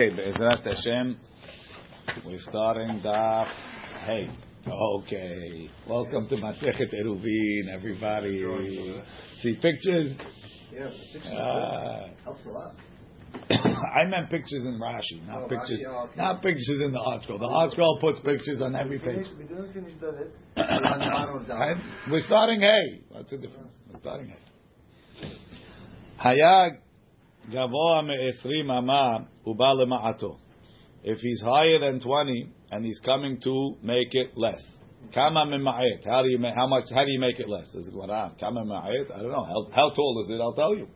Okay, Be'ezrat Hashem, we're starting Daf Hey. Okay, welcome to Masechet Eruvin, everybody. See pictures? Yeah, pictures Uh, helps a lot. I meant pictures in Rashi, not Oh, pictures, Rashi, oh, okay. not pictures in the ArtScroll. The ArtScroll puts pictures on every page. We didn't finish the red. On the bottom of Right? We're starting Hey. What's the difference? We're starting Hey. Hayag gavoa me'esrim ama uba lema'ato. If he's higher than 20 and he's coming to make it less. Kama mema'et. How do you ma- how much how do you make it less? Is it Quran? Kama mema'et? I don't know. How, how tall is it? I'll tell you.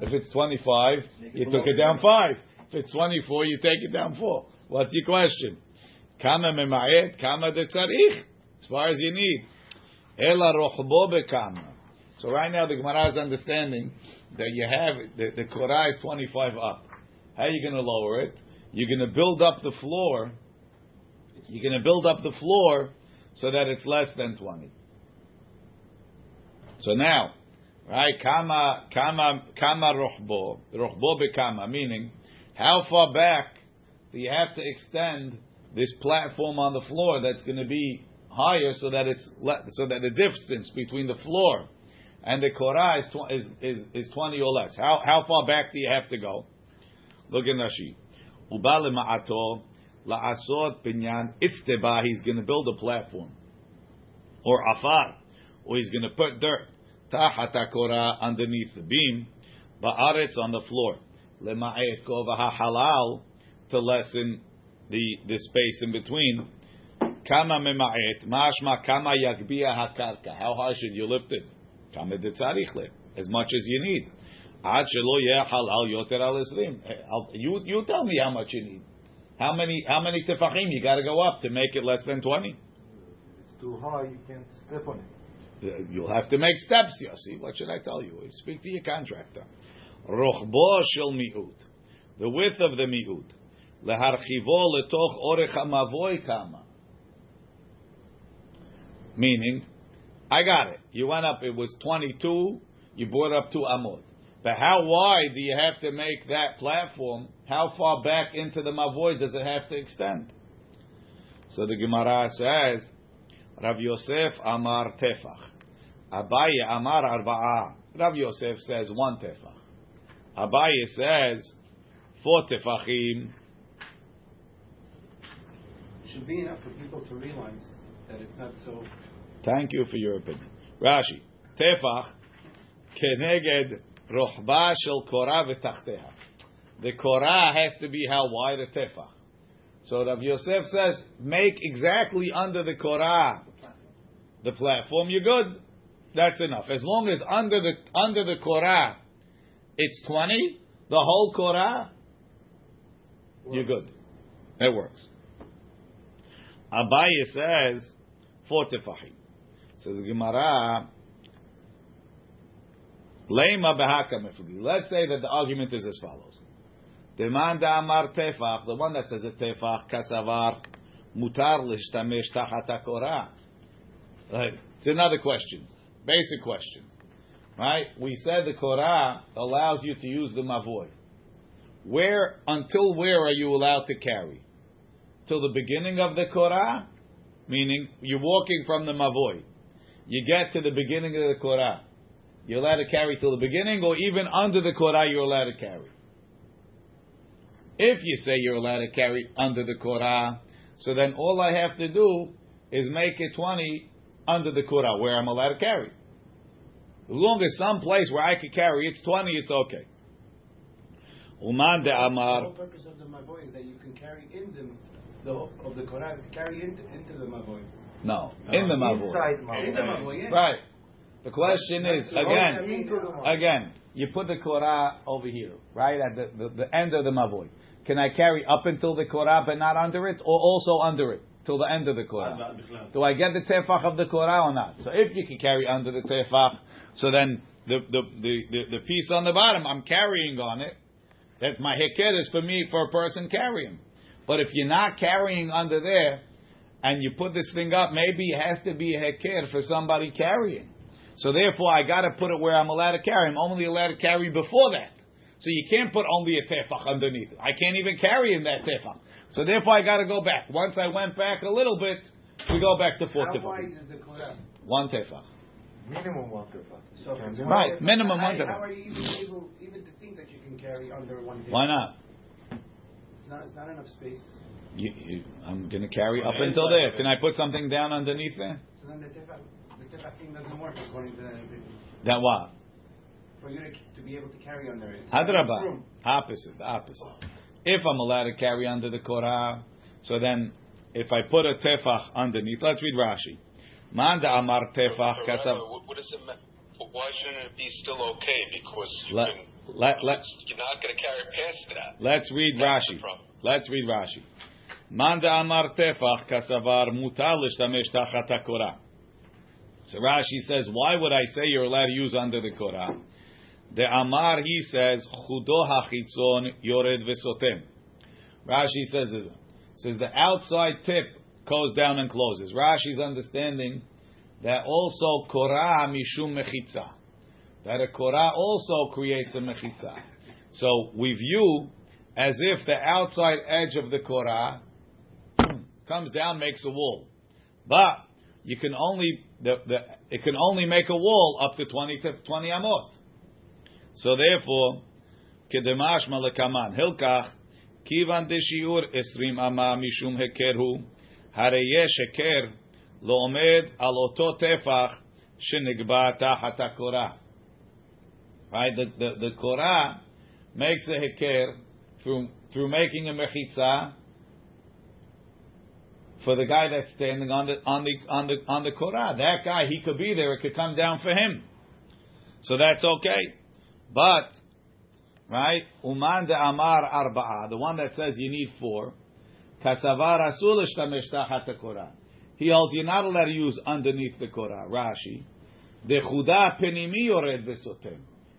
If it's 25, you took it down 5. If it's 24, you take it down 4. What's your question? Kama mema'et? Kama de tzarich? As far as you need. Ela rochbo bekama. So right now the Gemara is understanding that you have the, the Korah is 25 up. How are you going to lower it? You're going to build up the floor. You're going to build up the floor so that it's less than 20. So now, right? Kama kama kama rochbo rochbo bekama, meaning how far back do you have to extend this platform on the floor that's going to be higher so that it's le- so that the distance between the floor and the korah is, tw- is, is, is 20 or less. How, how far back do you have to go? Look in Rashi. Uba lema'ato la'asot binyan itzteba. He's going to build a platform. Or afar. Or he's going to put dirt. Tahat korah underneath the beam. Ba'aretz on the floor. Lema'et kova halal to lessen the, the space in between. Kama mema'et. Mashma kama yagbia hakarka. How high should you lift it? As much as you need. Ad shelo halal yoter al esrim. You you tell me how much you need. How many how many tefachim you got to go up to make it less than twenty? It's too high, you can't step on it. You'll have to make steps, Yossi. What should I tell you? Speak to your contractor. Rochbo shel mi'ut. The width of the mi'ut. Leharchivo letoch orech kama. Meaning, I got it. You went up, it was 22, you brought up to Amud. But how wide do you have to make that platform? How far back into the Mavoy does it have to extend? So the Gemara says, Rav Yosef Amar Tefach. Abaye Amar Arba'a. Rav Yosef says one Tefach. Abaye says four Tefachim. should be enough for people to realize that it's not so. Thank you for your opinion. Rashi. Tefach keneged rochba shel korah v'tachteha. The korah has to be how wide a tefach. So Rav Yosef says, make exactly under the korah the platform. You're good. That's enough. As long as under the under the korah it's twenty, the whole korah, you're good. It works. Abaye says four tefachim. Says Gemara. Let's say that the argument is as follows. Demanda amar tefach, the one that says a tefach kasavar mutar lishtamesh tachat hakora. Right. It's another question. Basic question. Right? We said the Korah allows you to use the mavoy. Where until where are you allowed to carry? Till the beginning of the Korah, meaning you're walking from the mavoy. You get to the beginning of the Korah. You're allowed to carry till the beginning, or even under the Korah, you're allowed to carry. If you say you're allowed to carry under the Korah, so then all I have to do is make it 20 under the Korah, where I'm allowed to carry. As long as some place where I could carry, it's 20, it's okay. Uman de The whole purpose of the mavoy is that you can carry in them the of the Quran, carry into into the mavoy. No, in the Mavur. Inside In the Mavor. mavoy, yeah. Right. The question is, again, Into the Mavor. again, you put the Korah over here, right at the, the, the end of the Mavoy. Can I carry up until the Korah but not under it, or also under it till the end of the Korah? Do I get the tefach of the Korah or not? So if you can carry under the tefach, so then the the, the, the, the piece on the bottom I'm carrying on it, that my heker is for me for a person carrying. But if you're not carrying under there, and you put this thing up, maybe it has to be a heker for somebody carrying. So therefore, I got to put it where I'm allowed to carry. I'm only allowed to carry before that. So you can't put only a tefach underneath it. I can't even carry in that tefach. So therefore, I got to go back. Once I went back a little bit, we go back to four How tefach. wide is the Korah? One tefach. Minimum one tefach. So if Can it's be one Right, tefach, minimum how- one tefach. How are you even able even to think that you can carry under one tefach? Why not? It's not. It's not enough space. You, you, I'm going to carry up until there. Can I put something down underneath there? So then the tefach, the tefach thing doesn't work according to that opinion. Then what? For you to, to be able to carry under it. It's Hadraba. Opposite, the opposite. If I'm allowed to carry under the Korah, so then if I put a tefach underneath, let's read Rashi. Manda amar tefach Rabbi, what- What does it mean? Why shouldn't it be still okay? Because you Let, can, let, let, you're not going to carry past that. let's read That's Rashi. Let's read Rashi. Manda amar tefach kasavar mutar l'shtamesh tachat haKorah. So Rashi says, why would I say you're allowed to use under the Korah? The Amar, he says, chudo hachitzon yored v'sotem. Rashi says. Says the outside tip goes down and closes. Rashi's understanding that also Korah mishum mechitza. That a Korah also creates a mechitza. So we view as if the outside edge of the Korah comes down, makes a wall. But you can only the, the it can only make a wall up to twenty to twenty amot. So therefore, kedemash malakaman hilkach kivan deshiur esrim ama mishum hekerhu hareye sheker lo omed al oto tefach shenigba tachat hakorah. Right, the the, the korah makes a heker through through making a mechitza for the guy that's standing on the on the on the on the Korah. That guy, he could be there. It could come down for him. So that's okay. But right, uman de amar arba'a, the one that says you need four. Kasavar asul tachat Korah. He holds you're not allowed to use underneath the Korah. Rashi, de chuda penimi yored besotem.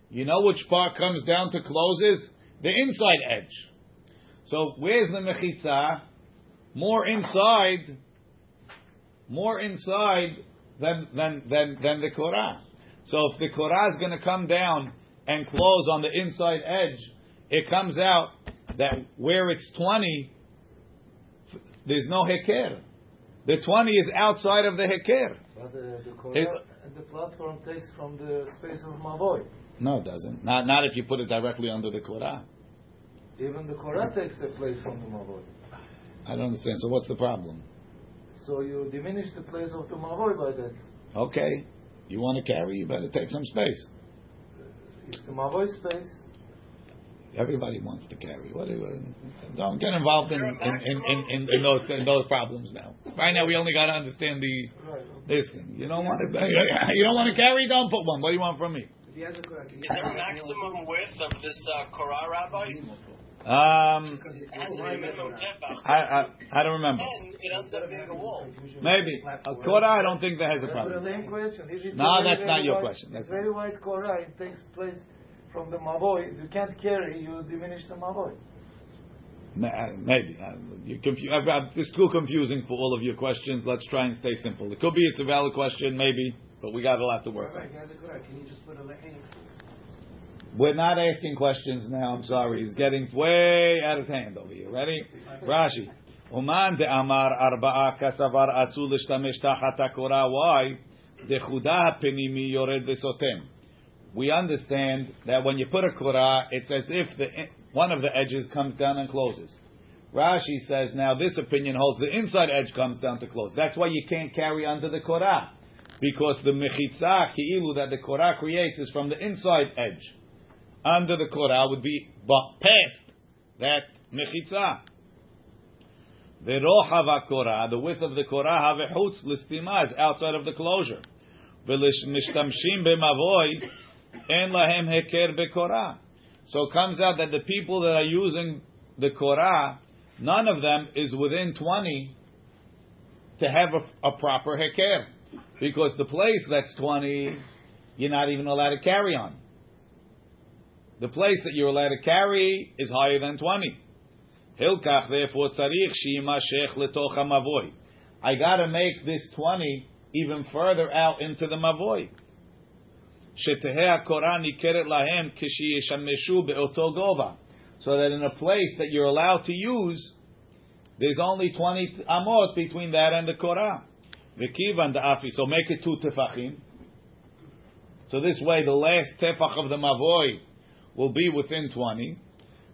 You know which part comes down to closes? The inside edge. So where's the mechitza? More inside, more inside than than than than the Korah. So if the Korah is going to come down and close on the inside edge, it comes out that where it's twenty, there's no heker. The twenty is outside of the heker. But uh, the Korah, It- the platform takes from the space of Mavoy. No, it doesn't. Not not if you put it directly under the Korah. Even the Korah takes the place from the Mavoy. I don't understand. So what's the problem? So you diminish the place of the Mavoy by that. Okay, you want to carry, you better take some space. It's the Mavoy space. Everybody wants to carry. What do you, don't get involved in, in, in, in, in, in those in those problems now. Right now, we only got to understand the Right. this thing. You don't want to you don't want to carry. Don't put one. What do you want from me? If he a Korah, can he Is there a maximum width of this uh, Korah, Rabbi? Um, Has to be a minimum tefach. I, I I don't remember. And it ends up being a wall. Maybe a quarter. I don't think that has a problem. same question. If it's No, that's not your question. That's very wide Korah. It takes place from the Mavoy. If you can't carry, you diminish the Mavoy. Uh, Maybe uh, you confu- I've, I've, it's too confusing for all of your questions. Let's try and stay simple. It could be it's a valid question, maybe, but we got a lot to work on. Right, We're not asking questions now. I'm sorry. He's getting way out of hand over here. Ready? Rashi. Uman de amar arba'a kasavar asul l'shtamesh tachat. Why? De chudah penimi yored v'sotem. We understand that when you put a korah, it's as if the one of the edges comes down and closes. Rashi says now this opinion holds the inside edge comes down to close. That's why you can't carry under the korah because the mechitza ki'ilu that the korah creates is from the inside edge under the korah would be past that mechitza. The rochav korah, the width of the korah, have a chutz listima is outside of the closure. Heker. So it comes out that the people that are using the korah, none of them is within twenty to have a, a proper heker, because the place that's twenty, you're not even allowed to carry on the place that you're allowed to carry is higher than 20. Hilkach, therefore, tzarich shimashech letoch mavoi. I gotta make this 20 even further out into the mavoy. So that in a place that you're allowed to use, there's only 20 amot between that and the Korah. the afi. So make it two tefachim. So this way, the last tefach of the mavoy will be within 20.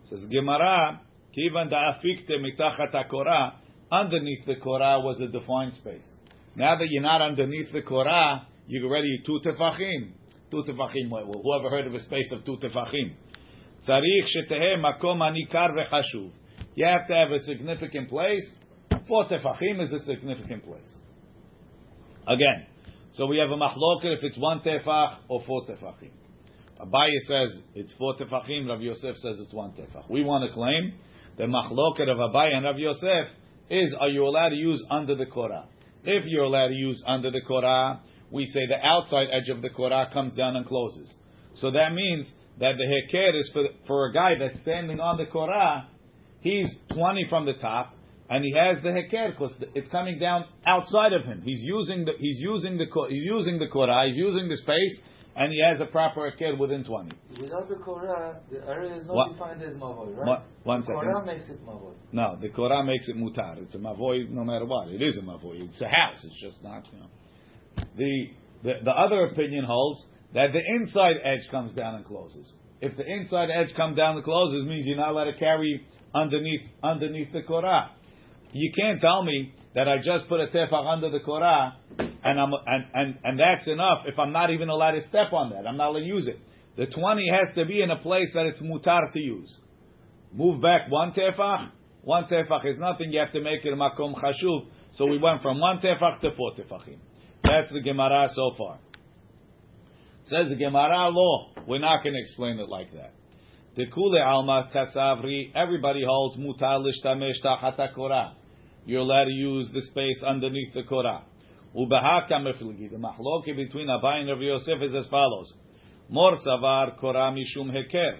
Says Gemara, kivan da'afikte mitachat hakora, underneath the Korah was a defined space. Now that you're not underneath the Korah, you're already two tefachim. Two tefachim, whoever heard of a space of two tefachim? Tzarich shetehe makom anikar v'chashuv. You have to have a significant place. Four tefachim is a significant place. Again, so we have a machloket if it's one tefach or four tefachim. Abaye says it's four tefachim. Rav Yosef says it's one tefach. We want to claim the machloket of Abaye and Rav Yosef is: Are you allowed to use under the korah? If you're allowed to use under the korah, we say the outside edge of the korah comes down and closes. So that means that the heker is for for a guy that's standing on the korah. He's twenty from the top, and he has the heker because it's coming down outside of him. He's using the he's using the he's using the korah. He's using the space, and he has a proper heker within twenty. Without the Korah, the area is not What- defined as Mavoi, right? One- one the second. Korah makes it Mavoi. No, the korah makes it mutar. It's a mavoy no matter what. It is a mavoy. It's a house. It's just not. You know. The the the other opinion holds that the inside edge comes down and closes. If the inside edge comes down and closes, means you're not allowed to carry underneath underneath the korah. You can't tell me that I just put a tefach under the korah and I'm and, and and that's enough. If I'm not even allowed to step on that, I'm not allowed to use it. The twenty has to be in a place that it's mutar to use. Move back one tefach. One tefach is nothing. You have to make it makom chashuv. So we went from one tefach to four tefachim. That's the Gemara so far. Says the Gemara law. We're not going to explain it like that. The kule alma kasavri. Everybody holds mutar lishtamesh tachat. You're allowed to use the space underneath the korah. Ubehaka mefilgi. The machloke between Abaye and Rabbi Yosef is as follows. Mor savar kora mishum heker.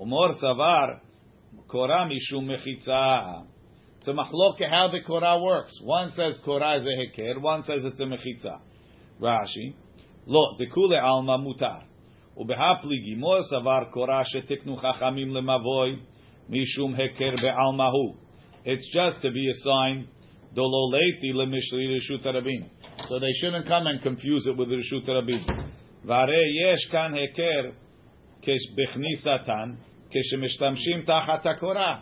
Umor savar kora mishum mechitza. It's a machloke how the kora works. One says kora is a heker, one says it's a mechitza. Rashi. Lo, dekule alma mutar. ובהפליגי מור סבר קורה שתקנו chachamim למבוי משום heker be'almahu. It's just to be a sign דולו ליתי למשלי רשות הרבים. So they shouldn't come and confuse it with רשות הרבים. והרי יש כאן היכר בכניסתן, כשמשתמשים תחת הקורא.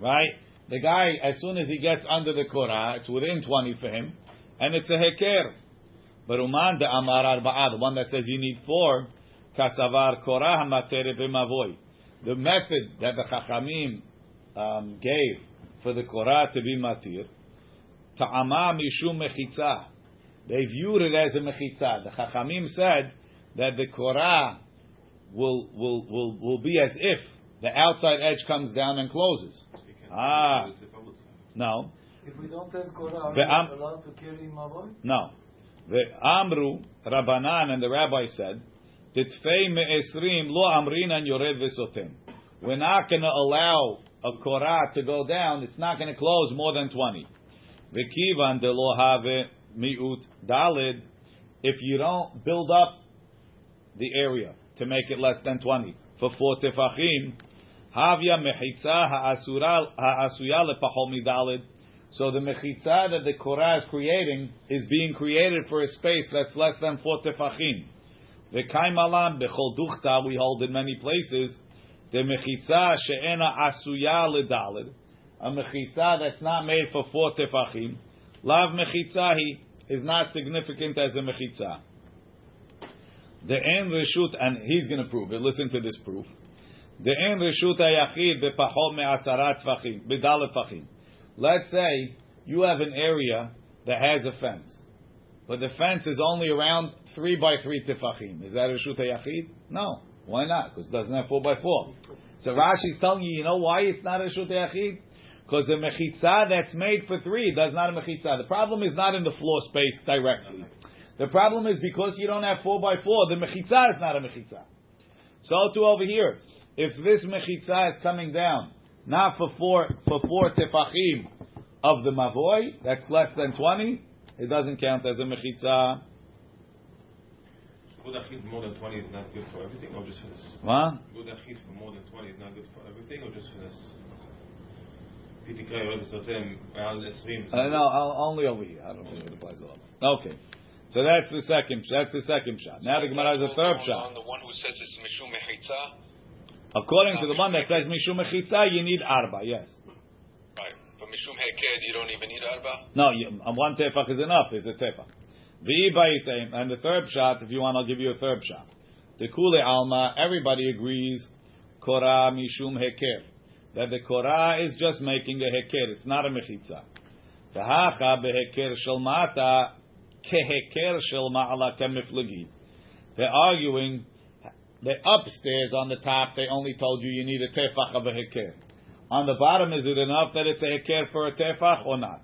Right? The guy, as soon as he gets under the Korah, it's within 20 for him, and it's a heker. But Uman de Amar Arba'a, the one that says you need four, Kasavar Korah Matere B'mavoy. The method that the Chachamim um, gave for the Korah to be matir, Ta'ama Mishum Mechitza. They viewed it as a Mechitza. The Chachamim said that the Korah will, will, will, will be as if the outside edge comes down and closes. Ah, no, If we don't have Korah, are we am- allowed to carry Mavoi? no. The Amru Rabbanan and the rabbi said, "Titfei me'esrim lo amrinan yored v'sotem." We're not going to allow a korah to go down. It's not going to close more than twenty. V'kivan de lo have miut dalid. If you don't build up the area to make it less than twenty for four tefachim, havya mechitza ha'asuya lepachol midalid. So the mechitza that the Korah is creating is being created for a space that's less than four tefachim. The kaimalam bechol duchta we hold in many places. The mechitza she'ena asuya ledalid, a mechitza that's not made for four tefachim. Lav mechitzahi is not significant as a mechitza. The en reshut, and he's going to prove it. Listen to this proof. The en reshut hayachid bepachol me'asara tefachim, b'dalet tefachim. Let's say you have an area that has a fence, but the fence is only around three by three tefachim. Is that reshut hayachid? No. Why not? Because it doesn't have four by four. So Rashi's telling you, you know why it's not a reshut hayachid? Because the mechitza that's made for three does not a mechitza. The problem is not in the floor space directly. The problem is because you don't have four by four, the mechitza is not a mechitza. So to over here, if this mechitza is coming down, not for four for four tefachim of the mavoi, that's less than twenty, it doesn't count as a mechitza. Good achid for more than 20 is not good for everything, or just for this? What? Good achid for more than 20 is not good for everything, or just for this? Uh, no, only over here. I don't know if it applies a lot. Okay. So that's the second. That's the second shot. Now the Gemara has a third shot. The one who says it's. According to the one that says mishum mechitza, you need arba. Yes. Right, but mishum heker, you don't even need arba. No, one tefach is enough. Is a tefach. And the third shot, if you want, I'll give you a third shot. The kule alma. Everybody agrees. Korah mishum heker. That the korah is just making a heker. It's not a mechitza. V'hacha beheker shel mata keheker shel ma'ala. They're arguing. The upstairs on the top, they only told you you need a tefach of a heker. On the bottom, is it enough that it's a heker for a tefach or not?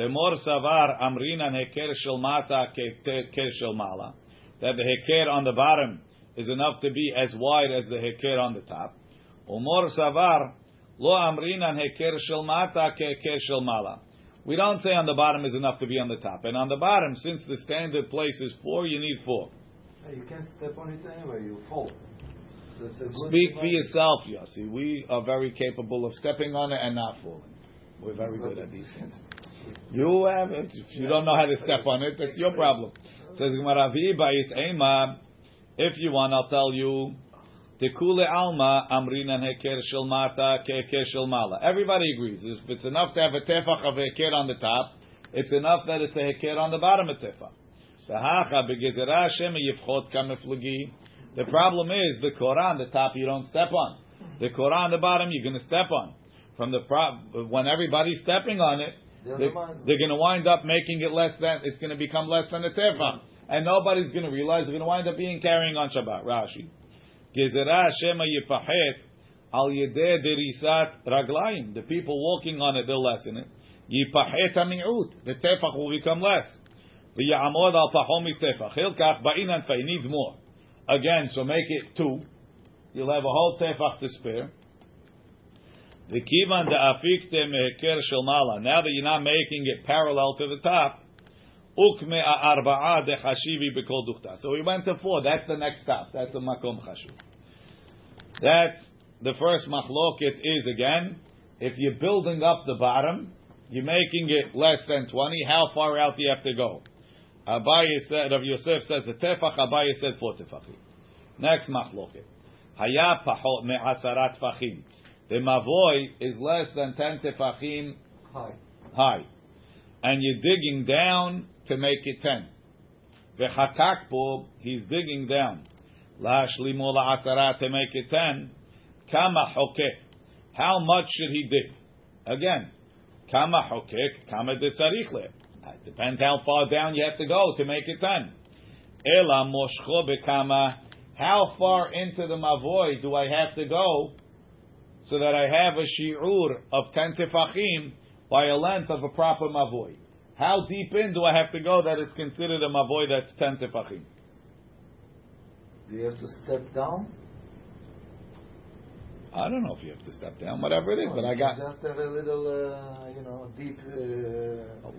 The mor savar amrinan heker shel mata keheker shel mala. That the heker on the bottom is enough to be as wide as the heker on the top. Umor savar lo amrinan heker shel mata keheker shel mala. We don't say on the bottom is enough to be on the top. And on the bottom, since the standard place is four, you need four. Hey, You can't step on it anyway. You fall. That's a good Speak for yourself, Yossi. We are very capable of stepping on it and not falling. We're very good at these things. You have it. If you don't know how to step on it, that's your problem. Says Gemara, "Vi ba'it ema." If you want, I'll tell you. Tekule alma amrinan heker shel mata keheker shel mala. Everybody agrees. If it's enough to have a tefach of heker on the top, it's enough that it's a heker on the bottom of tefach. The problem is the on the top you don't step on. The on the bottom you're going to step on. From the pro- when everybody's stepping on it, The they, other one- they're going to wind up making it less than. It's going to become less than a tefach, and nobody's going to realize they're going to wind up being carrying on Shabbat. Rashi, gezerah Hashem yifachet al yedeh derisat raglayim. The people walking on it, they'll lessen it. Yipachet hami'ut. The tefach will become less. V'ya'amod al pachom tefach. Hilkach ba'inan fei needs more. Again, so make it two. You'll have a whole tefach to spare. The kivan de afikte meheker shel mala. Now that you're not making it parallel to the top, ukme arba'a de chashivi b'kol duchta. So we went to four. That's the next stop. That's the makom chashuv. That's the first machloket is again, if you're building up the bottom, you're making it less than 20, how far out do you have to go? Abaye said, Rav Yosef says the tefach, Abaye said four tefachim. Next machloket. Haya pachot me'asarat tefachim. The mavoy is less than 10 tefachim High. high. And you're digging down to make it 10. V'chakakpo, he's digging down. La'ashlimo la'asara to make it 10. Kama hokek. How much should he dig? Again, kama hokek, kama de tzarich. Uh, it depends how far down you have to go to make it 10. Ela moshcho bekama. How far into the mavoy do I have to go so that I have a shi'ur of 10 tefachim by a length of a proper mavoy? How deep in do I have to go that it's considered a mavoy that's 10 tefachim? Do you have to step down? I don't know if you have to step down, whatever it is, but I got. just have a little, uh, you know, deep. Uh,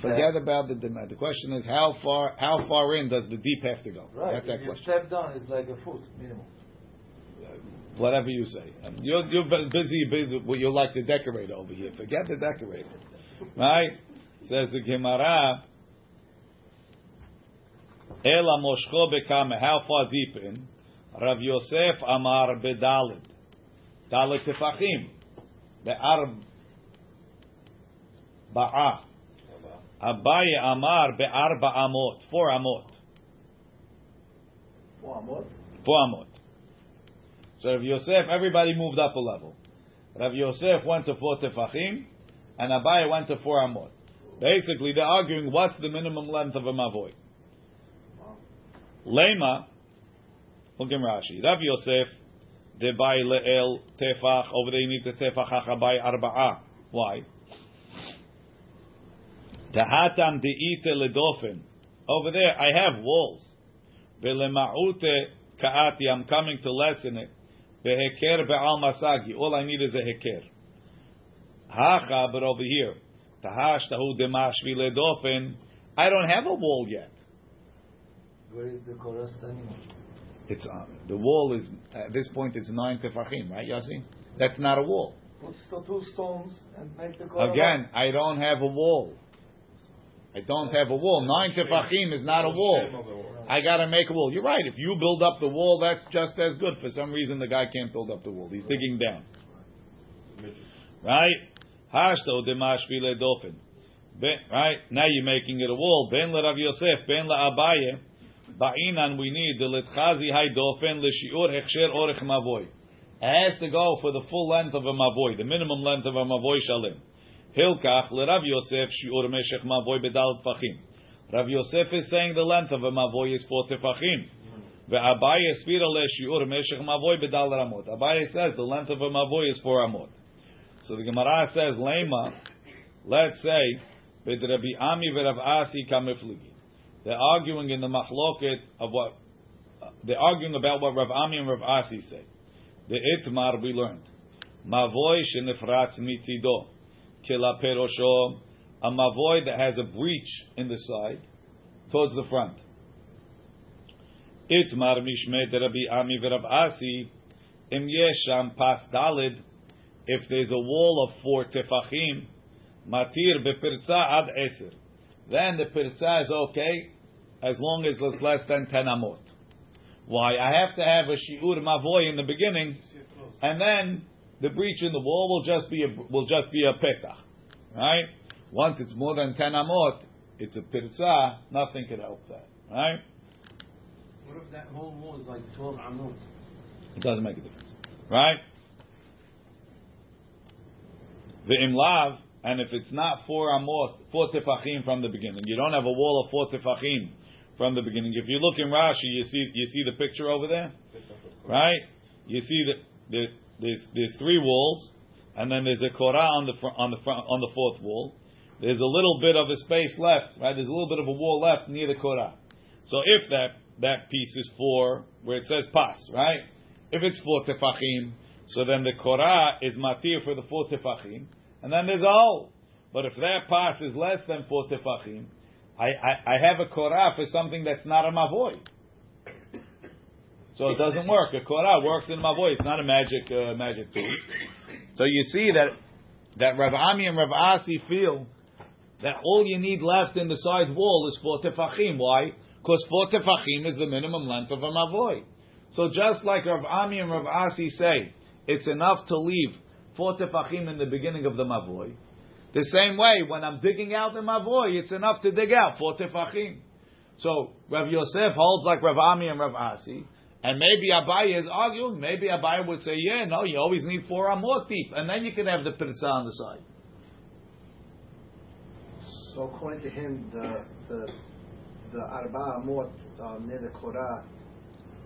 Forget about the demand. The question is how far how far in does the deep have to go? right. That's if that you question. step down, it's like a foot minimum. Whatever you say. You're, you're busy, busy. Well, you're like the decorator over here. Forget the decorator, right? Says the Gemara. Ela moshcho bekame. How far deep in? Rav Yosef Amar bedalid. Dalid tefachim. Be'ar ba'a. Abaye Amar be'arba amot. Four amot. Four amot. Four amot. So Rav Yosef, everybody moved up a level. Rav Yosef went to four tefachim, and Abaye went to four amot. Basically, they're arguing what's the minimum length of a mavoy. Lema, look in Rashi. Rav Yosef, debai le'el tefach, over there he needs a tefach hachabai arba'a. Why? Tahatam de'ite ledofen. Over there, I have walls. Ve'lema'ute ka'ati, I'm coming to lessen it. Ve'heker be'al masagi. All I need is a heker. Hacha, but over here, tahash tahu demashvi ledofen. I don't have a wall yet. Where is the Korah standing? It's uh, the wall is at this point it's nine tefachim, right, Yossi? That's not a wall. Put sto- two stones and make the Korah. Again, I don't have a wall. I don't have a wall. Nine tefachim is not a wall. I gotta make a wall. You're right. If you build up the wall, that's just as good. For some reason, the guy can't build up the wall. He's digging down. Right? Hashto demashvile dofen. Ben- Right? Now you're making it a wall. Ben le Rav Yosef, ben le Abaye. Ba'inan we need the litchazi hay dofen l'shiur hechsher orech mavoy. It has to go for the full length of a mavoy, the minimum length of a mavoy shalim. Hilkach le Rav Yosef shiur meshech mavoy bedal tfachim. Rav Yosef is saying the length of a mavoy is four tefachim. Ve'abaye sfira shiur meshech mavoy bedal ramot. Abaye says the length of a mavoy is four amot. So the Gemara says, Lema, let's say, Rabbi Ami v'Rav Asi kamifligi. They're arguing in the machloket of what, they're arguing about what Rav Ami and Rav Asi say. The Itmar we learned. Mavoy shenifratz mitzido. Kila perosho. A mavoy that has a breach in the side, towards the front. Itmar mishmei de Rabbi Ami v'Rav Asi. Im yesham pas dalid if there's a wall of four tefachim, matir bepirza ad eser, then the pirza is okay as long as it's less than ten amot. Why? I have to have a shiur mavoy in the beginning, and then the breach in the wall will just be a, will just be a petach, right? Once it's more than ten amot, it's a pirza. Nothing can help that, right? What if that whole wall is like 12 amot? It doesn't make a difference, right? The imlav, and if it's not four amot, four tefachim from the beginning, you don't have a wall of four tefachim from the beginning. If you look in Rashi, you see you see the picture over there, right? You see that there, there's there's three walls, and then there's a korah on the front, on the front, on the fourth wall. There's a little bit of a space left, right? There's a little bit of a wall left near the korah. So if that that piece is four, where it says pas, right? If it's four tefachim, so then the korah is matir for the four tefachim, and then there's a hole. But if that pas is less than four tefachim, I, I, I have a korah for something that's not a mavoy. So it doesn't work. A korah works in mavoy. It's not a magic uh, magic tool. So you see that that Rav Ami and Rav Asi feel that all you need left in the side wall is four tefachim. Why? Because four tefachim is the minimum length of a mavoy. So just like Rav Ami and Rav Asi say, it's enough to leave four tefachim in the beginning of the mavoy. The same way, when I'm digging out the mavoy, it's enough to dig out four tefachim. So Rav Yosef holds like Rav Ami and Rav Asi, and maybe Abaye is arguing. Maybe Abaye would say, "Yeah, no, you always need four amot deep, and then you can have the pirza on the side." So according to him, the the the arba amot uh, near the korah.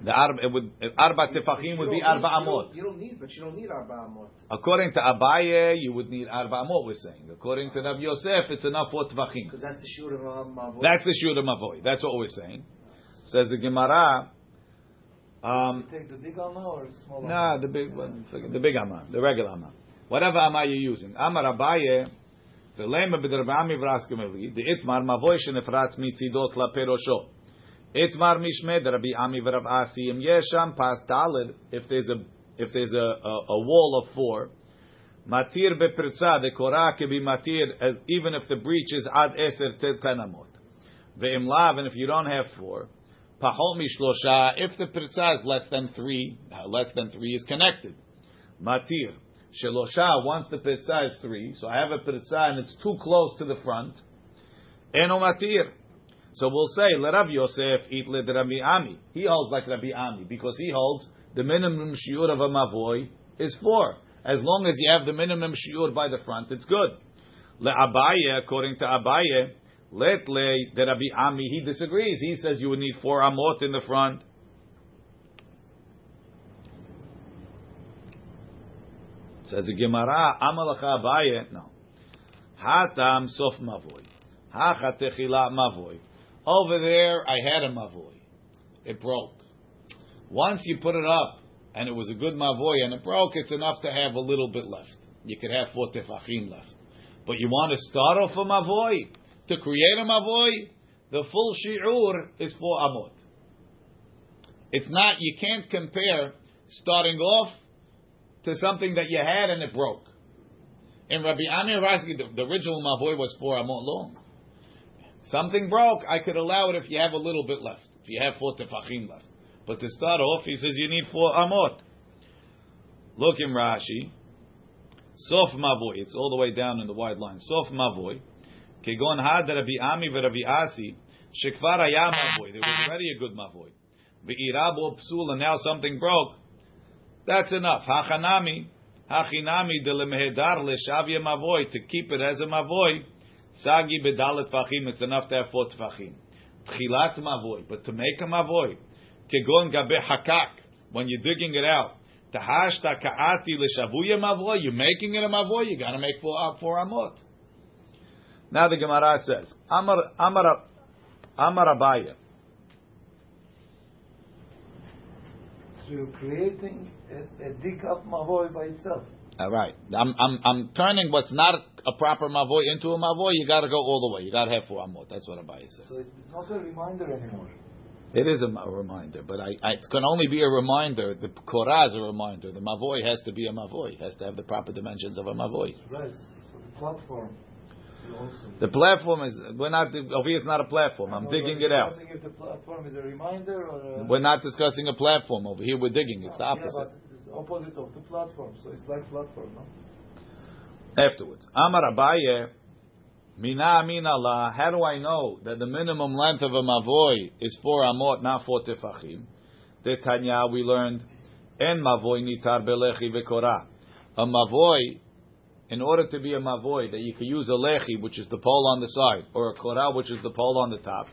The arba, it would, arba tefachim would be arba you don't- amot. You don't need, but you don't need arba amot. According to Abaye, you would need arba amot. We're saying. According to Rav Yosef, it's enough for tefachim. Because that's the shoot of a mavot. That's the shiur of mavoy. That's what we're saying. Says the Gemara. Um, take the big amma or small Nah, the big one, the big amma, the regular amma. Whatever amma you're using. Amar Abaye, the lema b'dervami v'raskemeli, the itmar mavoy shenefratz mitzidot la perosho. Itmar mishmed Rabbi Ami v'Rav Asi im yesham pas dalid. If there's a if there's a, a, a wall of four, matir bepritza the korah can be matir even if the breach is ad eser tel tenamot. Ve'im lav, and if you don't have four, pachol mishlosha. If the pritza is less than three, uh, less than three is connected. Matir shelosha. Once the pritza is three, so I have a pritza and it's too close to the front. Eno matir. So we'll say Rav Yosef eat le Rabbi Ami. He holds like Rabbi Ami because he holds the minimum shiur of a mavoy is four. As long as you have the minimum shiur by the front, it's good. Le Abaye, according to Abaye, let le the Rabbi Ami, he disagrees. He says you would need four amot in the front. Says the Gemara, Amalacha Abaye, no. Hatam sof mavoy. Hacha techila mavoy. Over there, I had a mavoy. It broke. Once you put it up, and it was a good mavoy, and it broke, it's enough to have a little bit left. You could have four tefachim left. But you want to start off a mavoy, to create a mavoy, the full shi'ur is four amot. It's not. You can't compare starting off to something that you had and it broke. In Rabbi Amir Rashi, the, the original mavoy was four amot long. Something broke, I could allow it if you have a little bit left, if you have four tefachim left. But to start off, he says you need four amot. Look in Rashi. Sof mavoy. It's all the way down in the wide line. Sof mavoy. Kegon had Rabbi Ami v'Rabbi Asi. Shekvar haya mavoy. There was already a good mavoy. V'irabo psul, and now something broke. That's enough. Hachanami. Hachinami de lemehedar leshavya mavoy. To keep it as a mavoy. Sagi bedalet tfachim. It's enough to have four tfachim. Tchilat mavoy. But to make a mavoy. Kegon gabe hakak. When you're digging it out. Tahashta ka'ati l'shavuya mavoy. You're making it a mavoy. You got to make four, four amot. Now the Gemara says, Amar Amar Amar Abaye. So you're creating a, a dig up mavoy by itself. All right, I'm I'm I'm turning what's not a proper mavoy into a mavoy. You got to go all the way. You got to have four amot. That's what Abaye says. So it's not a reminder anymore. It is a, a reminder, but I, I, it can only be a reminder. The Korah is a reminder. The mavoy has to be a mavoy. It has to have the proper dimensions of a mavoy. Right. So the platform. The platform is we're not over here. It's not a platform. I'm No, digging it out. If the platform is a reminder or a, We're not discussing a platform over here. We're digging. It's the opposite. but it's opposite of the platform. So it's like platform, no? afterwards. Amar Abaye, Mina Amin Allah, how do I know that the minimum length of a mavoy is four amot, not four tefachim? The Tanya we learned, En mavoy nitar belechi vekora. A mavoy, in order to be a mavoy, that you can use a lechi, which is the pole on the side, or a korah, which is the pole on the top.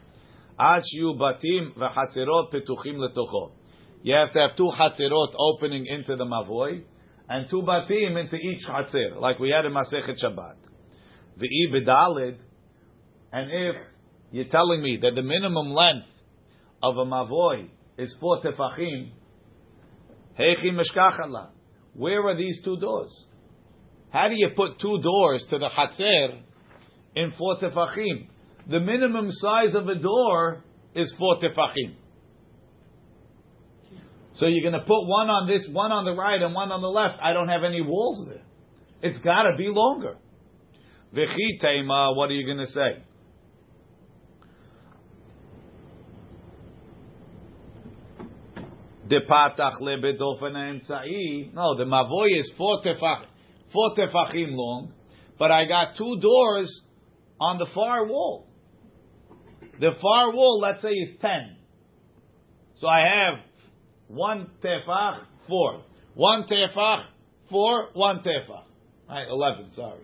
You have to have two chatzerot opening into the mavoy, and two batim into each chatzir, like we had in Masechet Shabbat. V'i bedalid, and if you're telling me that the minimum length of a mavoy is four tefachim. Where are these two doors? How do you put two doors to the chatzir in four tefachim? The minimum size of a door is four tefachim. So you're going to put one on this, one on the right, and one on the left. I don't have any walls there. It's got to be longer. V'chi teima, what are you going to say? No, the mavoy is four tefach, four tefachim long, but I got two doors on the far wall. The far wall, let's say, is ten. So I have one tefach, four. One tefach, four, one tefach. Right, eleven, sorry.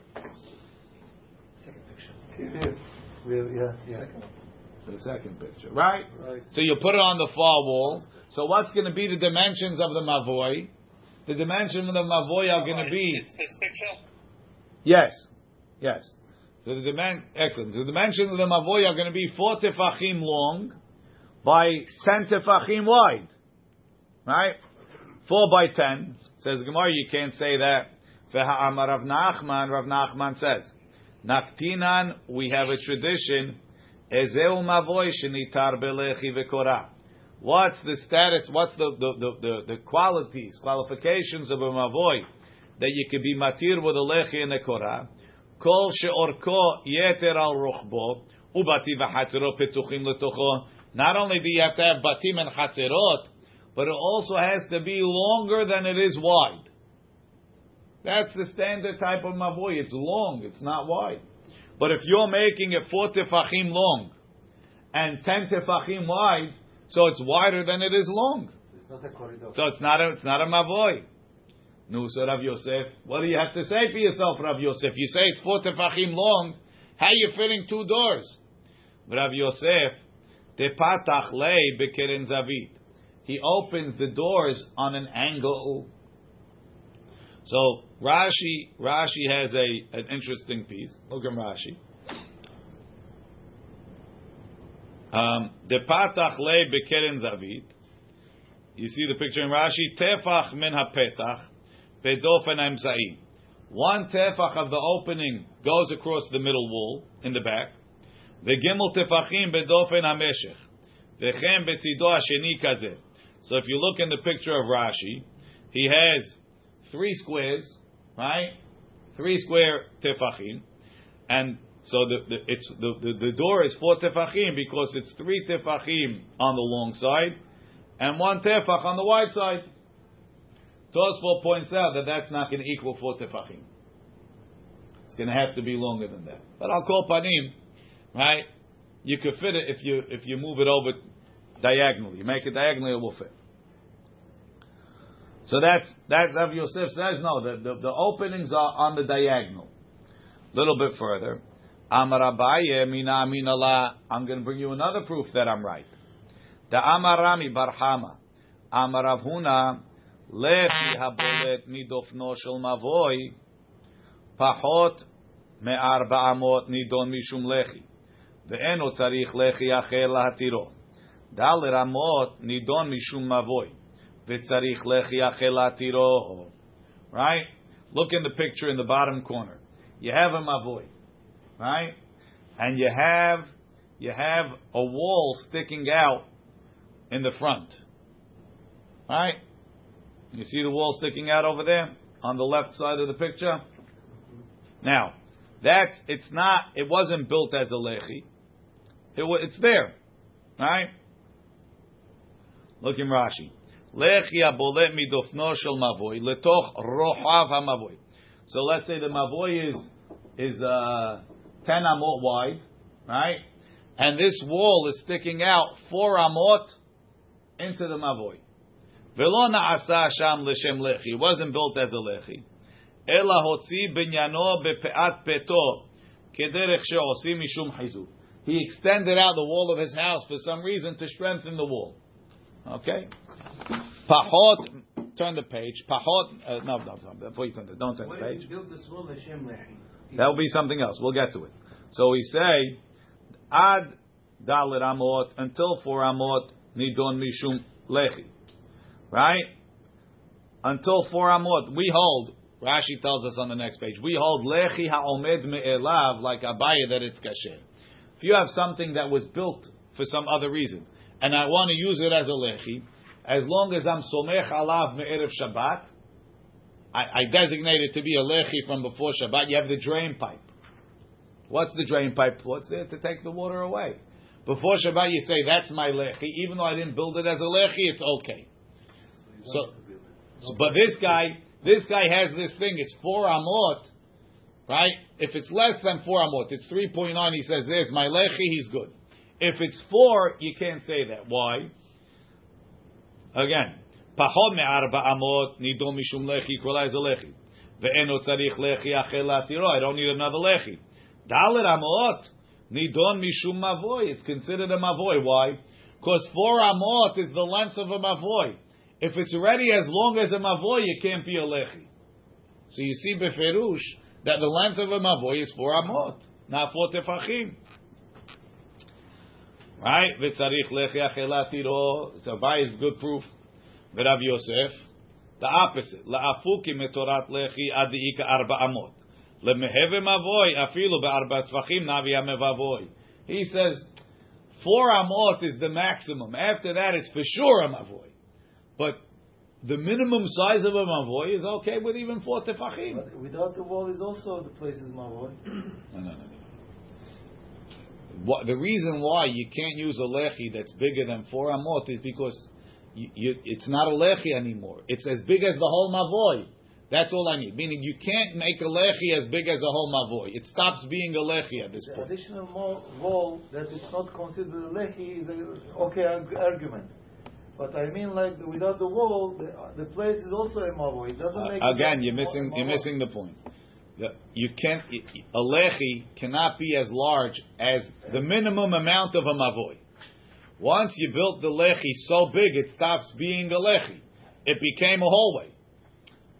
Second picture. Here, we have, yeah, yeah. Second. The second picture. Right? Right. So you put it on the far wall. So what's going to be the dimensions of the mavoy? The dimensions of the mavoy are going to be It's this picture? yes, yes. So the dimen- excellent. The dimensions of the mavoy are going to be four tefachim long by ten tefachim wide. Right? Four by ten. Says Gemara, you can't say that. Amar Rav Nachman, Rav Nachman says, Naktinan, we have a tradition, Ezeu mavoy shenitar belechi vekora. What's the status, what's the, the, the, the, the qualities, qualifications of a mavoy that you could be matir with a lechi and a korah? Kol she'orko yeter al ruchbo, ubati petuchim letocho. Not only do you have to have batim and chatzerot, but it also has to be longer than it is wide. That's the standard type of mavoy. It's long, it's not wide. But if you're making it four tefachim long and ten tefachim wide, so it's wider than it is long. It's not a corridor. So it's not a, it's not a mavoy. No, so Rav Yosef, what do you have to say for yourself, Rav Yosef? You say it's four tefachim long. How are you fitting two doors? Rav Yosef, tepatach lei bekeren zavit. He opens the doors on an angle. So Rashi, Rashi has a an interesting piece. Look at Rashi. Um, Depatach le bekeren zavit. You see the picture in Rashi. Tefach min hapetach bedofen emzai. One tefach of the opening goes across the middle wall in the back. The gimel tefachim bedofen hameshech. Vechem betzido hasheni kazeh. So if you look in the picture of Rashi, he has three squares, right? Three square tefachim, and so the, the it's the, the, the door is four tefachim because it's three tefachim on the long side and one tefach on the wide side. Tosfot points out that that's not going to equal four tefachim. It's going to have to be longer than that. But I'll call panim, right? You could fit it if you if you move it over diagonally. You make it diagonally, it will fit. So that's that. Rav Yosef says no. The, the, the openings are on the diagonal. A little bit further. Amar Abaye mina mina la. I'm going to bring you another proof that I'm right. The Amar Rami Barhama. Amar Rav Huna lechi habolet midofno shel mavoy pachot me'arba amot nidon mishum lechi ואינו צריך לחי אחר להתירו. דל רמות נידון משום מבוי, וצריך לחי אחר להתירו. Right? Look in the picture in the bottom corner. You have a mavoy, right? And you have you have a wall sticking out in the front. Right? You see the wall sticking out over there on the left side of the picture? Now, that's it's not it wasn't built as a lechi. It, it's there, right? Look in Rashi. Lechi abolet midofno shel mavoy letoch. So let's say the mavoy is is uh, ten amot wide, right? And this wall is sticking out four amot into the mavoi. Velo na'asa sham l'shem lechi. It wasn't built as a lechi. Ela hotzi binyano bepeat peto kederech she'osim mishum chizuk. He extended out the wall of his house for some reason to strengthen the wall. Okay? Pachot, turn the page. Pachot, uh, no, no, no, before you turn the, don't turn the page. if you build this wall Hashem lechi? That will be something else. We'll get to it. So we say, ad dalit amot, until four amot, nidon mishum lechi. Right? Until four amot, we hold, Rashi tells us on the next page, we hold lechi ha'omed me'elav, like Abaye, that it's kasher. If you have something that was built for some other reason, and I want to use it as a lechi, as long as I'm somech alav me'erev Shabbat, I, I designate it to be a lechi from before Shabbat. You have the drain pipe. What's the drain pipe? What's there to take the water away? Before Shabbat, you say that's my lechi. Even though I didn't build it as a lechi, it's okay. So, so, but this guy, this guy has this thing. It's four amot, right? If it's less than four amot, it's three point nine. He says, "There's my lechi." He's good. If it's four, you can't say that. Why? Again, פחות מארבע אמות נידון משום לחי, כל זה לחי. ואינו צריך לחי אחר להתירו, I don't need another לחי. דלת אמות נידון משום מבוי, it's considered a מבוי. Why? Because four amot is the length of a mavoy. If it's already as long as a mavoy, it can't be a lechi. So you see beferush that the length of a mavoy is four amot, not four tefachim. Right? V'tzarich lechi achela tiro. So Bai is good proof. V'Rav Yosef, the opposite. La'afuki metorat lechi adiika arba amot. Lemeheve mavoy afilu be'arba tfachim navi mevavoy. He says four amot is the maximum. After that, it's for sure a mavoy. But the minimum size of a mavoy is okay with even four tefachim. But without the wall is also the place is mavoy. No, no, no, no. What, the reason why you can't use a lechi that's bigger than four amot is because you, you, it's not a lechi anymore. It's as big as the whole mavoy. That's all I need. Meaning you can't make a lechi as big as a whole mavoy. It stops being a lechi at this The point. additional wall that is not considered a lechi is a okay arg- argument. But I mean, like without the wall, the, the place is also a mavoy. It doesn't make Uh, again, you're missing you're missing the point. The- You can't a lechi cannot be as large as the minimum amount of a mavoy. Once you built the lechi so big, it stops being a lechi. It became a hallway.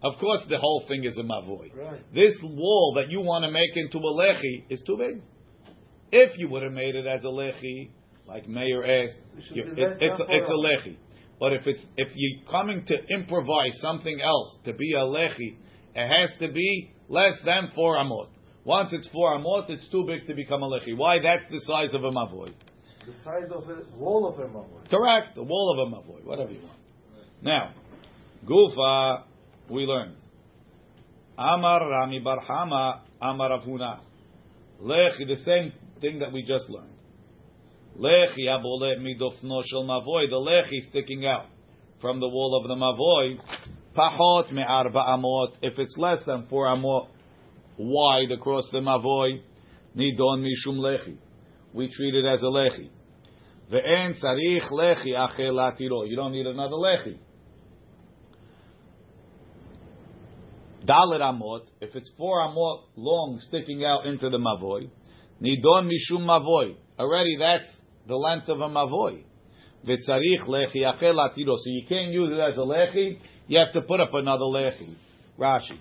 Of course, the whole thing is a mavoi. Right. This wall that you want to make into a lechi is too big. If you would have made it as a lechi, like Mayor asked, It it's, it's, it's a lechi. But if it's if you're coming to improvise something else to be a lechi, it has to be less than four amot. Once it's four amot, it's too big to become a lechi. Why? That's the size of a mavoy. The size of a wall of a mavoy. Correct. The wall of a mavoy, whatever you want. Now, Gufa, we learned. Amar Rami Barhama, Amar Avuna. Lechi, the same thing that we just learned. Lechi abole midofno shel mavoy. The lechi sticking out from the wall of the mavoy. Pachot me'arba amot. If it's less than four amot wide across the mavoy, nidon mishum lechi. We treat it as a lechi. Ve'en tzarich lechi acher latiro. You don't need another lechi. Dalit amot. If it's four amot long sticking out into the mavoi, nidon mishum mavoy. Already that's the length of a mavoy. V'tzarich lechi acher latiro. So you can't use it as a lechi. You have to put up another lechi. Rashi.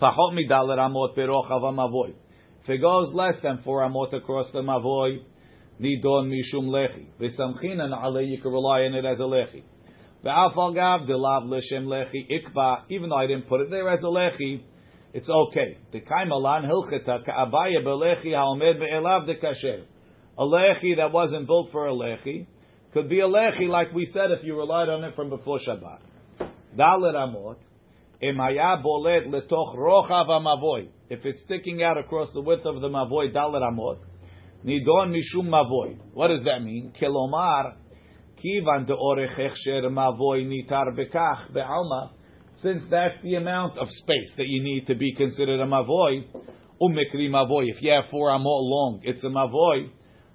Pachot midalit amot perochav mavoy. If it goes less than four amot across the mavoy, nidon mishum lechi. V'samchinan alei, you can rely on it as a lechi. Ve'afal gav delav l'shem lechi ikba. Even though I didn't put it there as a lechi, it's okay. The kaimalan hilcheta ka'abaya belechi ha'omed be'elav dekasher. A lechi that wasn't built for a lechi could be a lechi like we said if you relied on it from before Shabbat. Dalet amot. If it's sticking out across the width of the mavoy, dalet amot. Nidon mishum. What does that mean? Kilomar kivan de orech hechsher mavoy nitar bekach be'alma. Since that's the amount of space that you need to be considered a mavoy, umikri mavoy. If you have four amot long, it's a mavoy.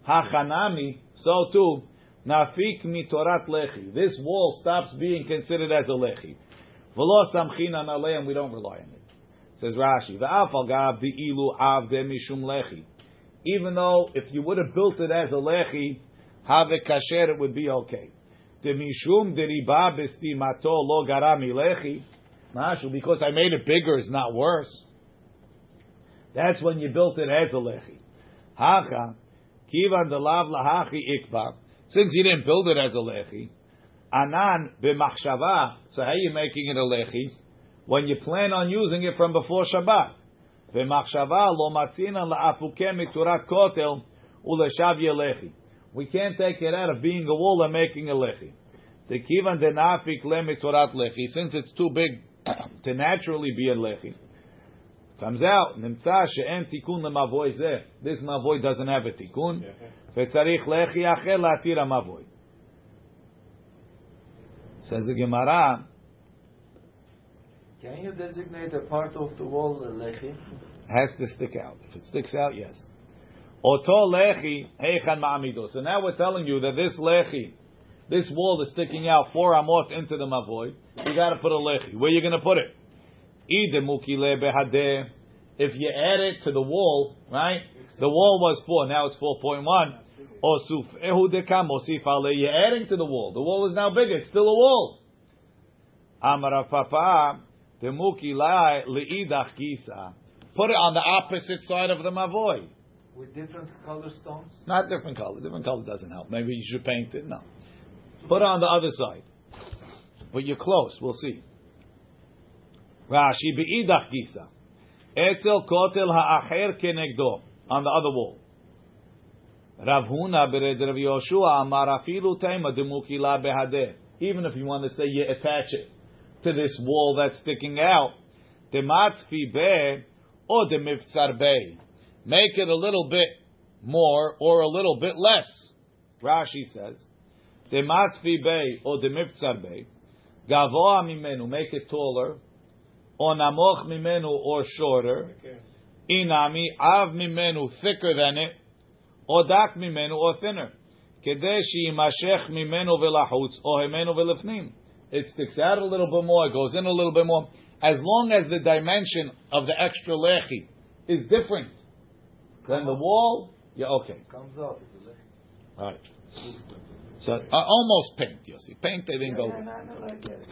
Hachanami. So too. Nafik mitorat lechi. This wall stops being considered as a lechi. V'lo samchinan aleim, we don't rely on it. Says Rashi, v'afal gav ilu av mishum lechi. Even though if you would have built it as a lechi, have it kasher, it would be okay. The mishum deriba bestimato lo garami lechi. Because I made it bigger is not worse. That's when you built it as a lechi. Hacha, kivan de lav lahachi ikba. Since you didn't build it as a lechi, anan b'machshava. So how are you making it a lechi? When you plan on using it from before Shabbat. B'machshava lo matzina la'afuke miturat kotel u'leshav lechi. We can't take it out of being a wall and making a lechi. The kivan denafik le miturat lechi. Since it's too big to naturally be a lechi. Comes out, nimtza she'en tikun lemavoy zeh. This mavoy doesn't have a tikun. וצריך לחי אחר להתיר המבוי. Says the Gemara, Can you designate a part of the wall lechi? has to stick out. If it sticks out, yes. Oto lechi heichan ma'amido. So now we're telling you that this lechi, this wall is sticking out four amot into the mavoy. You got to put a lechi. Where are you going to put it? Ide mukile behadeh. If you add it to the wall, right? The wall was four, now it's four point one. Osuf ehu dekam osif ale. You're adding to the wall. The wall is now bigger. It's still a wall. Amar papa demuki lai leidach gisa. Put it on the opposite side of the mavoi. With different color stones? Not different color. Different color doesn't help. Maybe you should paint it. No. Put it on the other side. But you're close. We'll see. Rashi beidach gisa. Etzel kotel ha'acher kenegdo. On the other wall. Rav Huna bered Rav Yoshua amar afilu tema demukila behadeh. Even if you want to say you attach it to this wall that's sticking out, dematfi be or demiftzar be. Make it a little bit more or a little bit less. Rashi says, dematfi be or demiftzar be. Gavoa mimenu, make it taller. Or namoch mimenu or shorter. Inami av mimenu thicker than it. Odak mimenu or thinner. כדי שימשך ממנו ולחוץ, או ממנו ולפנים. It sticks out a little bit more, it goes in a little bit more. As long as the dimension of the extra lechi is different than the wall, yeah, okay. Comes out as a lechi. Right. So uh, almost paint, you see. Paint, they didn't go.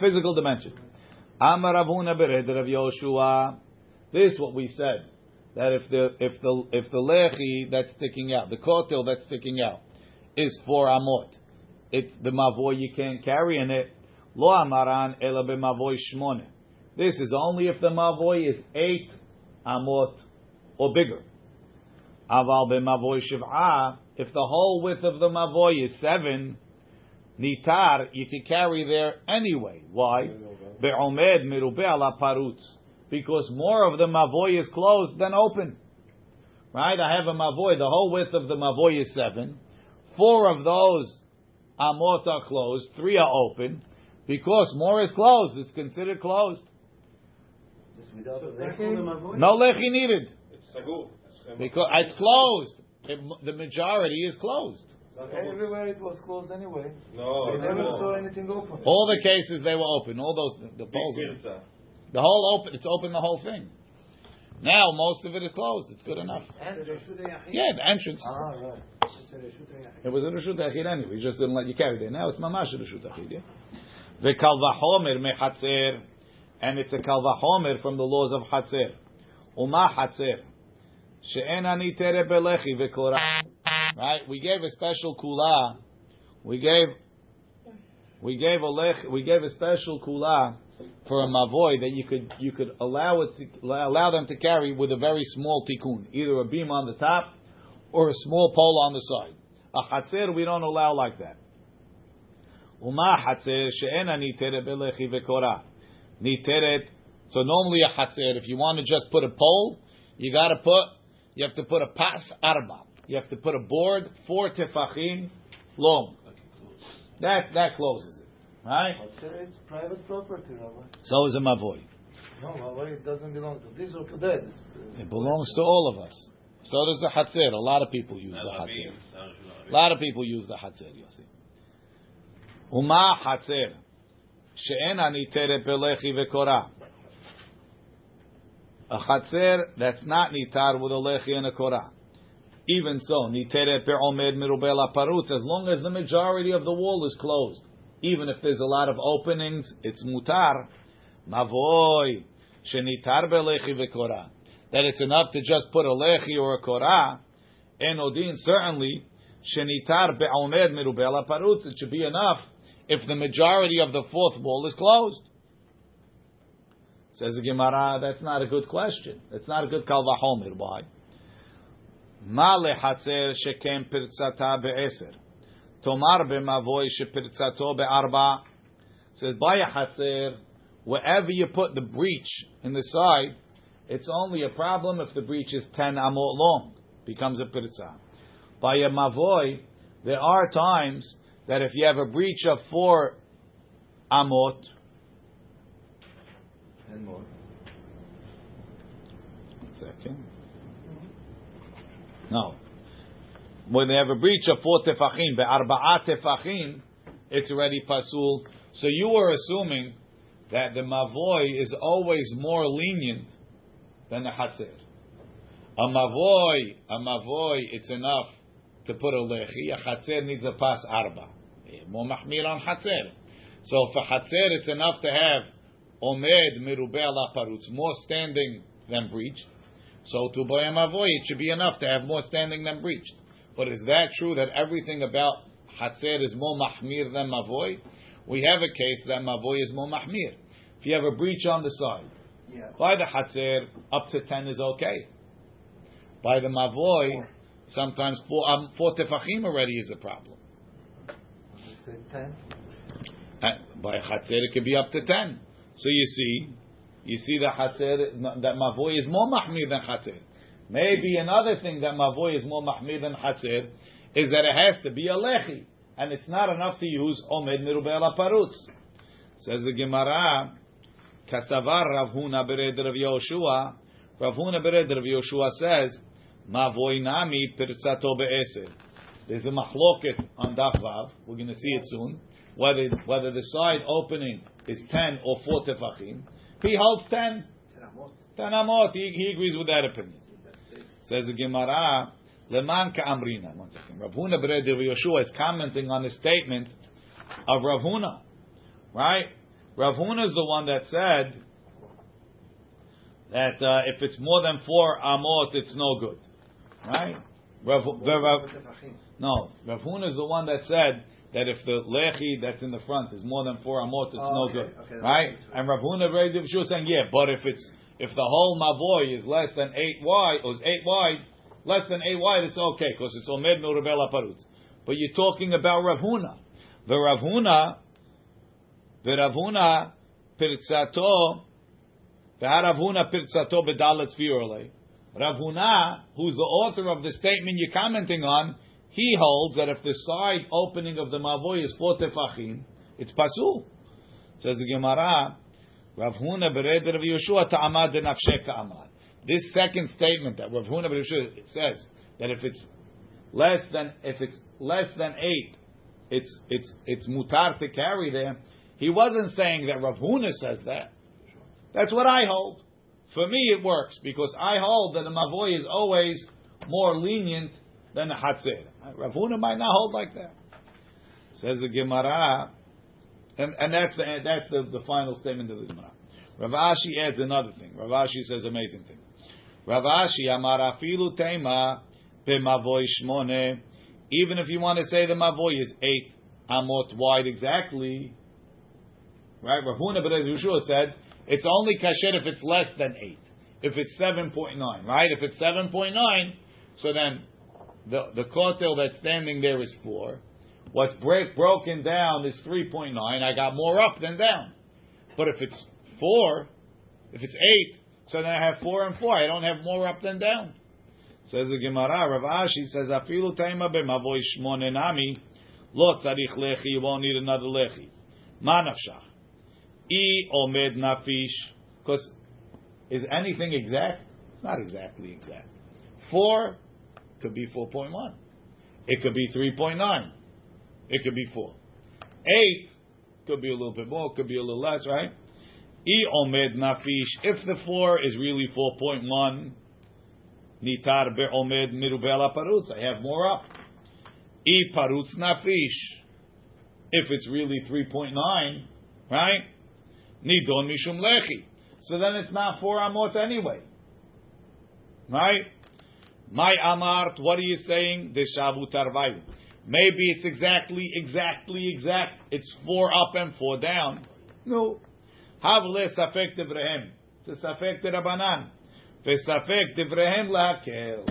Physical dimension. Amar Avuna bered Rav Yoshua. This is what we said that if the if the if the lechi that's sticking out, the kotel that's sticking out, is four amot, it's the mavoy you can't carry in it. Lo amaran ela b'mavoy shmone. This is only if the mavoy is eight amot or bigger. Aval b'mavoy shiv'ah. If the whole width of the mavoy is seven, nitar, you can carry there anyway. Why? Be'omed merube ala parutz. Because more of the mavoy is closed than open. Right? I have a mavoy. The whole width of the mavoy is seven. Four of those amot are closed. Three are open. Because more is closed, it's considered closed. Just without is that lechi? called a mavoi? No lechi needed. It's. Because it's closed. The majority is closed. Everywhere it was closed anyway. No, They never no. saw anything open. All the cases they were open. All those the poles. Big. The whole open. It's open the whole thing. Now most of it is closed. It's good enough. Yeah, the entrance. Ah, right. It was a reshut achid anyway. We just didn't let you carry there. Now it's mamash a reshut achid. Yeah. The kalvachomer mechatzer, and it's a kalvachomer from the laws of hatzer. Uma hatzer, she'en ani tere belechi v'kora. Right. We gave a special kula. We gave. We gave a lech, we gave a special kula for a mavoy that you could you could allow it to allow them to carry with a very small tikkun, either a beam on the top or a small pole on the side. A chatzir we don't allow like that. Uma chatzir she'ena niteret belechi v'kora. Niteret. So normally a chatzir, if you want to just put a pole, you got to put, you have to put a pas arba. You have to put a board four tefachim long. That that closes it, right? But there is private property, Rabbi. So is a mavoy. No, Rabbi, it doesn't belong to this or to that. Uh, It belongs to all of us. So does the chatzir. A lot of people use the chatzir. A lot of people use the chatzir, Yossi. Uma chatzir. She'en anitere belechi v'kora. A chatzir that's not nitar with a lechi and a korah. Even so, nitere pe'omed mirubela parutz, as long as the majority of the wall is closed. Even if there's a lot of openings, it's mutar. Mavoy. Shenitar belechi v'kora. That it's enough to just put a lechi or a korah. En odin, certainly, shenitar be'omed mirubela parutz, it should be enough if the majority of the fourth wall is closed. Says the Gemara, that's not a good question. That's not a good kalvahomer. Why? Ma lehatzer shekem pirtzata be'eser. Tomar be'mavoy shepirtzato be'arba. Says, by a hatzer, wherever you put the breach in the side, it's only a problem if the breach is 10 amot long. Becomes a pirtzah. By a mavoy, there are times that if you have a breach of 4 amot, and more. Second. No. When they have a breach of four tefachim, be'arba'a tefachim, it's already pasul. So you are assuming that the mavoy is always more lenient than the hatzir. A mavoy, a mavoy, it's enough to put a lechi. A hatzir needs a pas arba. More mahmir on hatzir. So for hatzir, it's enough to have omed mirube ala parutz, more standing than breached. So to boy mavoy, it should be enough to have more standing than breached. But is that true that everything about Hatzer is more mahmir than mavoy? We have a case that mavoy is more mahmir. If you have a breach on the side, Yeah. by the Hatzer, up to 10 is okay. By the mavoy, sometimes four, um, four tefachim already is a problem. Ten. Uh, by Hatzer, it could be up to 10. So you see, you see the Hatzer, that mavoy is more mahmir than Hatzer. Maybe another thing that mavoy is more mahmir than Hatzer is that it has to be a lechi, and it's not enough to use omed mirube ala parutz. Says the Gemara, kasavar Rav Huna bered Rav Yoshua. Rav Huna bered Rav Yoshua says, There's a machloket on Daf Vav. We're going to see it soon. Whether whether the side opening is ten or four tefachim. He holds ten. Teramot. Ten amot. He, he agrees with that opinion. Says the Gemara, Leman ka'amrina. One second. Rav Huna bered Rav Yoshua is commenting on the statement of Rav Huna. Right? Rav Huna is the one that said that uh, if it's more than four amot, it's no good. Right? Rav, the Rav, no, Rav Huna is the one that said that if the lechi that's in the front is more than four amot, it's Oh, no okay, good, okay, right? And Rav Huna very was saying, yeah, but if it's if the whole mavoy is less than eight wide, or is eight wide, less than eight wide, it's okay because it's omed no rebel aparut. But you're talking about Rav Huna. V'Rav Huna, v'Rav Huna pirtzato, v'Rav Huna pirtzato zviorle. Rav Huna, who's the author of the statement you're commenting on, he holds that if the side opening of the mavoy is four tefachim, it's pasul. Says the Gemara, Rav Huna bered Rav Yeshua ta'amad amad. This second statement that Rav Huna Yeshua says that if it's less than if it's less than eight, it's it's it's mutar to carry there. He wasn't saying that Rav Huna says that. That's what I hold. For me, it works because I hold that the mavoy is always more lenient than the hatzir. Rav Huna might not hold like that. Says the Gemara, and, and that's the that's the, the final statement of the Gemara. Rav Ashi adds another thing. Rav Ashi says amazing thing. Rav Ashi amar afilu tema b'mavoy shmone. Even if you want to say the mavoy is eight amot wide exactly, right? Rav Huna ben Yeshua said it's only kasher if it's less than eight. If it's seven point nine, right? If it's seven point nine, so then the the kotel that's standing there is four. What's break, broken down is three point nine. I got more up than down. But if it's four, if it's eight, so then I have four and four. I don't have more up than down. Says the Gemara, Rav Ashi says, "Afilu taima b'mavoy shmone nami, lo tzarich lechi. You won't need another lechi. Ma I omed nafish. Because is anything exact? Not exactly exact. Four could be four point one. It could be three point nine. It could be four. Eight could be a little bit more. Could be a little less, right? E omed nafish. If the four is really four point one, nitar be omed mirubela parutz. I have more up. I parutz nafish. If it's really three point nine, right? Nidon mishum lechi. So then it's not four amot anyway. Right? My amart, what are you saying? Deshavu tarvayu. Maybe it's exactly, exactly, exact. It's four up and four down. No. Havle safek devrehem. It's a safek derabanan. Vesafek devrehem lakel.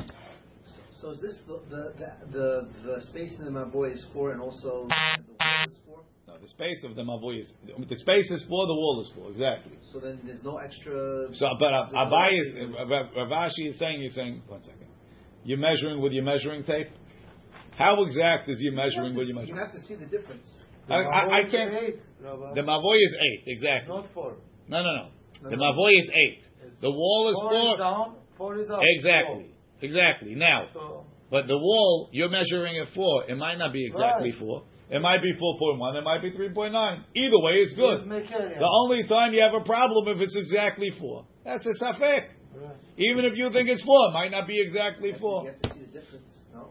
So is this the the, the the space in the mavoy is four and also the wall is four? No, the space of the mavui is the space is four. The wall is four. Exactly. So then there's no extra. So, but uh, there's no Abai is extra- Ravashi is saying. You're saying one second. You're measuring with your measuring tape. How exact is your you measuring to with see, your you have to see the difference. I, I, I can't. Eight, The mavoi is eight exactly. Not four. No, no, no. No, The no. mavoi is eight. The wall is four four. is down, four is up. Exactly. Exactly. Now, So, but the wall you're measuring it four. It might not be exactly Right. four. It might be four point one. It might be three point nine. Either way, it's good. The only time you have a problem if it's exactly four. That's a safek. Right. Even if you think it's four, it might not be exactly You have to- four. You have to see the difference. No.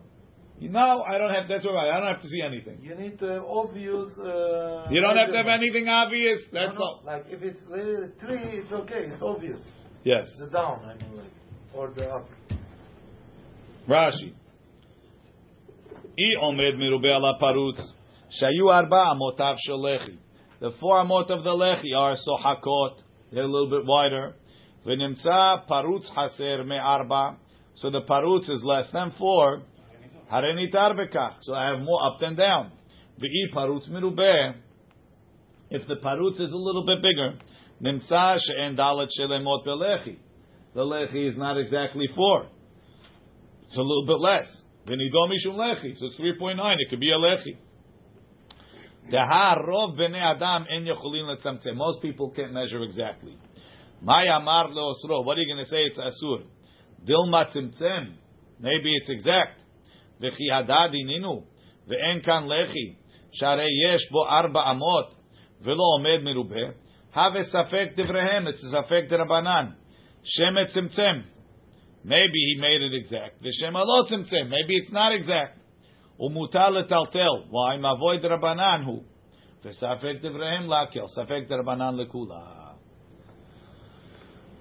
No, I don't have. That's all right. I don't have to see anything. You need to have obvious. Uh, You don't have to have anything obvious. That's no, no. all. Like if it's uh, three, it's okay. It's obvious. Yes. The down, I mean, like, or the up. Rashi. I omed mirube ala parutz. Shayu arba amotav shel lechi. The four amot of the lechi are sohakot. They're a little bit wider. V'nimtza parutz haser me arba. So the parutz is less than four. Harenitar bekach. So I have more up than down. V'i parutz mirube. If the parutz is a little bit bigger, nimtza she'en dalet shelemot belechi. The lechi is not exactly four. It's a little bit less. V'nidom mishum lechi. So it's 3.9. It could be a lechi. Most people can't measure exactly. What are you going to say? It's asur. Dilma tzimtzem. Maybe it's exact. V'en kan lechi. Sharei yesh bo arba amot. V'lo omed mirubeh. Have safek divrehem. It's a derabanan. Shemet tzimtzem. Maybe he made it exact. Alot tzimtzem. Maybe it's not exact. Umutar letaltel. Why? Mavoid rabanan hu. V'safek devrehem lakel. Safek derabanan lekula.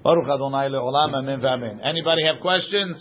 Baruch Adonai le'olam amen v'amen. Anybody have questions?